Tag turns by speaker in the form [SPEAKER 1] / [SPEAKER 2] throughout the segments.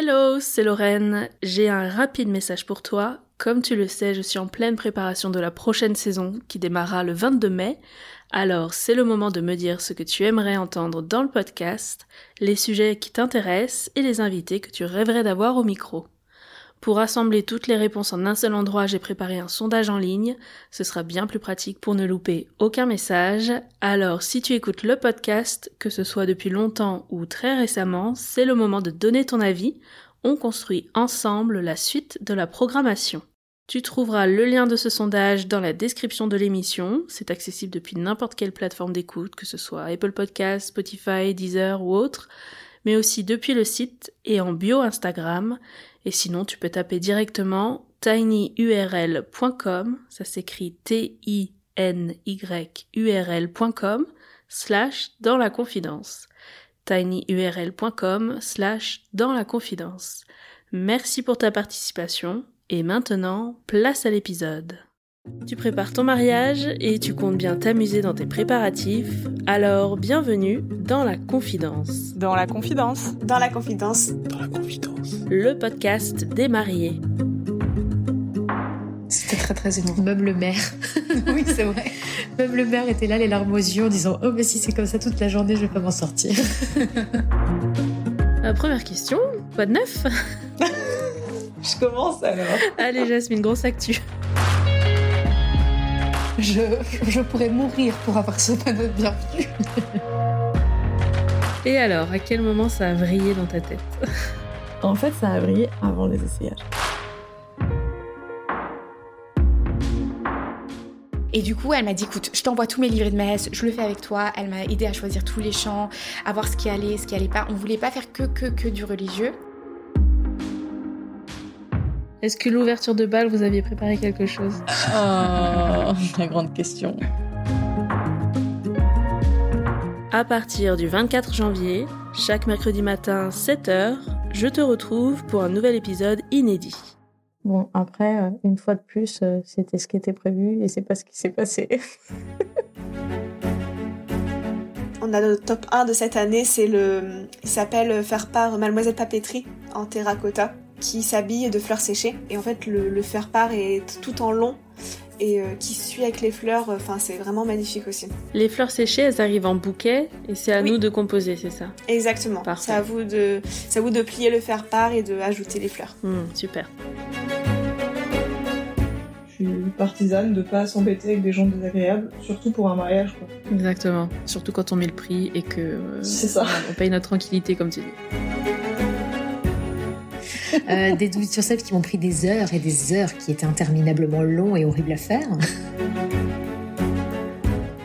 [SPEAKER 1] Hello, c'est Lorraine. J'ai un rapide message pour toi. Comme tu le sais, je suis en pleine préparation de la prochaine saison qui démarrera le 22 mai. Alors, c'est le moment de me dire ce que tu aimerais entendre dans le podcast, les sujets qui t'intéressent et les invités que tu rêverais d'avoir au micro. Pour rassembler toutes les réponses en un seul endroit, j'ai préparé un sondage en ligne. Ce sera bien plus pratique pour ne louper aucun message. Alors, si tu écoutes le podcast, que ce soit depuis longtemps ou très récemment, c'est le moment de donner ton avis. On construit ensemble la suite de la programmation. Tu trouveras le lien de ce sondage dans la description de l'émission. C'est accessible depuis n'importe quelle plateforme d'écoute, que ce soit Apple Podcasts, Spotify, Deezer ou autre, mais aussi depuis le site et en bio Instagram. Et sinon, tu peux taper directement tinyurl.com, ça s'écrit T-I-N-Y-U-R-L.com, slash dans la confidence. tinyurl.com, slash dans la confidence. Merci pour ta participation, et maintenant, place à l'épisode. Tu prépares ton mariage et tu comptes bien t'amuser dans tes préparatifs, alors bienvenue dans la confidence.
[SPEAKER 2] Dans la confidence.
[SPEAKER 3] Dans la confidence.
[SPEAKER 4] Dans la confidence.
[SPEAKER 1] Le podcast des mariés.
[SPEAKER 3] C'était très très émouvant.
[SPEAKER 5] Même le maire.
[SPEAKER 3] oui, c'est vrai.
[SPEAKER 5] Même le maire était là, les larmes aux yeux, en disant Oh, mais si c'est comme ça toute la journée, je vais pas m'en sortir.
[SPEAKER 1] Euh, première question, quoi de neuf?
[SPEAKER 2] Je commence alors.
[SPEAKER 1] Allez Jasmine, grosse actu.
[SPEAKER 3] Je, je pourrais mourir pour avoir ce panneau de bienvenue.
[SPEAKER 1] Et alors, à quel moment ça a vrillé dans ta tête
[SPEAKER 2] En fait, ça a brillé avant les essayages.
[SPEAKER 6] Et du coup, elle m'a dit, écoute, je t'envoie tous mes livrets de messe, je le fais avec toi. Elle m'a aidé à choisir tous les chants, à voir ce qui allait, ce qui allait pas. On voulait pas faire que, que, que du religieux.
[SPEAKER 1] Est-ce que l'ouverture de bal, vous aviez préparé quelque chose?
[SPEAKER 2] Oh, la grande question.
[SPEAKER 1] À partir du 24 janvier, chaque mercredi matin, 7h, je te retrouve pour un nouvel épisode inédit.
[SPEAKER 7] Bon, après, euh, une fois de plus, euh, c'était ce qui était prévu et c'est pas ce qui s'est passé.
[SPEAKER 3] On a le top 1 de cette année, c'est le. Il s'appelle Faire part Mademoiselle Papeterie en terracotta, qui s'habille de fleurs séchées. Et en fait, le, le faire part est tout en long et euh, qui suit avec les fleurs. Enfin, c'est vraiment magnifique aussi.
[SPEAKER 1] Les fleurs séchées, elles arrivent en bouquet et c'est à
[SPEAKER 3] Oui.
[SPEAKER 1] nous de composer, c'est ça?
[SPEAKER 3] Exactement. C'est à vous de, c'est à vous de plier le faire part et de ajouter les fleurs.
[SPEAKER 1] Hmm, Super.
[SPEAKER 2] Je suis partisane de pas s'embêter avec des gens désagréables, surtout pour un mariage. Quoi.
[SPEAKER 1] Exactement. Surtout quand on met le prix et que euh,
[SPEAKER 2] C'est ça.
[SPEAKER 1] on paye notre tranquillité, comme tu dis.
[SPEAKER 5] Euh, des do yourself qui m'ont pris des heures et des heures, qui étaient interminablement longs et horribles à faire.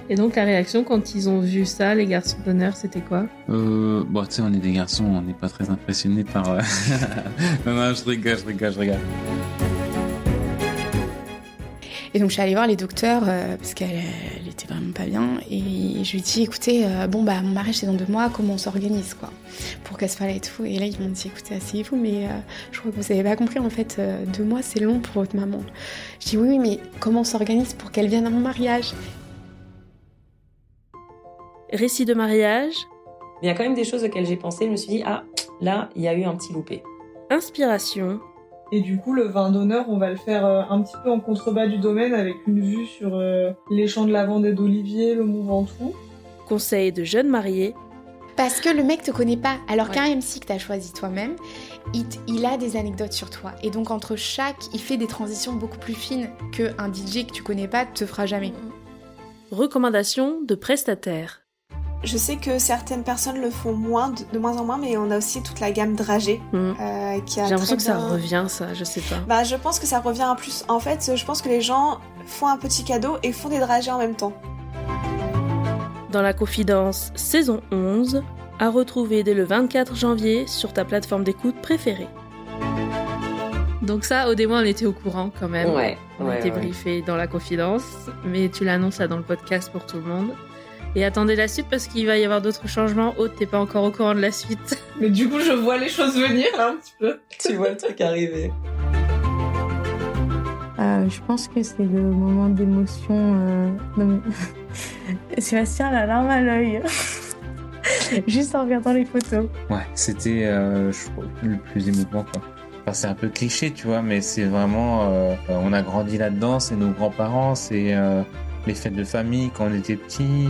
[SPEAKER 1] Et donc la réaction quand ils ont vu ça, les garçons d'honneur, c'était quoi?
[SPEAKER 4] Euh, bon, tu sais, on est des garçons, on n'est pas très impressionnés par. euh, non, non, je rigole, je rigole, je rigole.
[SPEAKER 6] Et donc, je suis allée voir les docteurs euh, parce qu'elle elle était vraiment pas bien. Et je lui ai dit, écoutez, euh, bon, bah, mon mariage c'est dans deux mois, comment on s'organise, quoi, pour qu'elle se fasse et tout. Et là, ils m'ont dit, écoutez, asseyez-vous, mais euh, je crois que vous avez pas compris, en fait, euh, deux mois c'est long pour votre maman. Je dis, oui, oui, mais comment on s'organise pour qu'elle vienne à mon mariage?
[SPEAKER 1] Récit de mariage,
[SPEAKER 8] il y a quand même des choses auxquelles j'ai pensé. Je me suis dit, ah, là, il y a eu un petit loupé.
[SPEAKER 1] inspiration,
[SPEAKER 2] Et du coup, le vin d'honneur, on va le faire euh, un petit peu en contrebas du domaine avec une vue sur euh, les champs de lavande et d'olivier, le Mont Ventoux.
[SPEAKER 1] conseil de jeunes mariés,
[SPEAKER 6] Parce que le mec te connaît pas. Alors
[SPEAKER 1] Ouais.
[SPEAKER 6] qu'un MC que t'as choisi toi-même, il, il a des anecdotes sur toi. Et donc entre chaque, il fait des transitions beaucoup plus fines qu'un DJ que tu connais pas te fera jamais.
[SPEAKER 1] recommandation de prestataires.
[SPEAKER 3] Je sais que certaines personnes le font moins, de, de moins en moins, mais on a aussi toute la gamme dragée
[SPEAKER 1] Hmm.
[SPEAKER 3] euh, qui a
[SPEAKER 1] J'ai l'impression que ça revient, ça, je sais pas.
[SPEAKER 3] Bah, je pense que ça revient en plus. En fait, je pense que les gens font un petit cadeau et font des dragées en même temps.
[SPEAKER 1] Dans la confidence saison 11, à retrouver dès le 24 janvier sur ta plateforme d'écoute préférée. Donc ça, au début, on était au courant quand même.
[SPEAKER 8] Ouais,
[SPEAKER 1] On
[SPEAKER 8] ouais,
[SPEAKER 1] était
[SPEAKER 8] ouais.
[SPEAKER 1] briefé dans la confidence, mais tu l'annonces là dans le podcast pour tout le monde. Et attendez la suite parce qu'il va y avoir d'autres changements. Aude, t'es pas encore au courant de la suite.
[SPEAKER 2] Mais du coup, je vois les choses venir là un petit peu.
[SPEAKER 8] Tu vois le truc arriver.
[SPEAKER 7] Euh, je pense que c'est le moment d'émotion. Euh... non, mais- Sébastien la larme à l'œil.
[SPEAKER 9] Juste en regardant les photos.
[SPEAKER 4] Ouais, c'était euh, le plus émouvant quoi. Enfin, c'est un peu cliché, tu vois, mais c'est vraiment. euh, on a grandi là-dedans, c'est nos grands-parents, c'est euh, les fêtes de famille quand on était petits.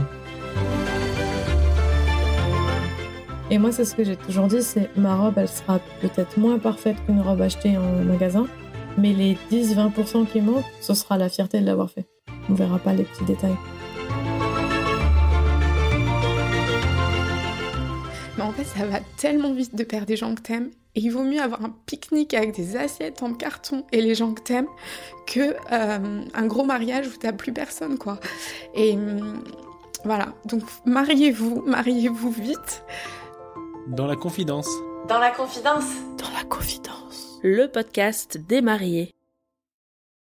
[SPEAKER 7] Et moi, c'est ce que j'ai toujours dit, c'est ma robe, elle sera peut-être moins parfaite qu'une robe achetée en magasin, mais les 10-20% qui manquent, ce sera la fierté de l'avoir fait. On verra pas les petits détails.
[SPEAKER 6] Mais en fait, ça va tellement vite de perdre des gens que t'aimes. Et il vaut mieux avoir un pique-nique avec des assiettes en carton et les gens que t'aimes que euh, un gros mariage où t'as plus personne, quoi. Et hum, voilà. Donc, mariez-vous, mariez-vous vite.
[SPEAKER 10] Dans la confidence.
[SPEAKER 11] Dans la confidence.
[SPEAKER 1] Dans la confidence. Le podcast des mariés.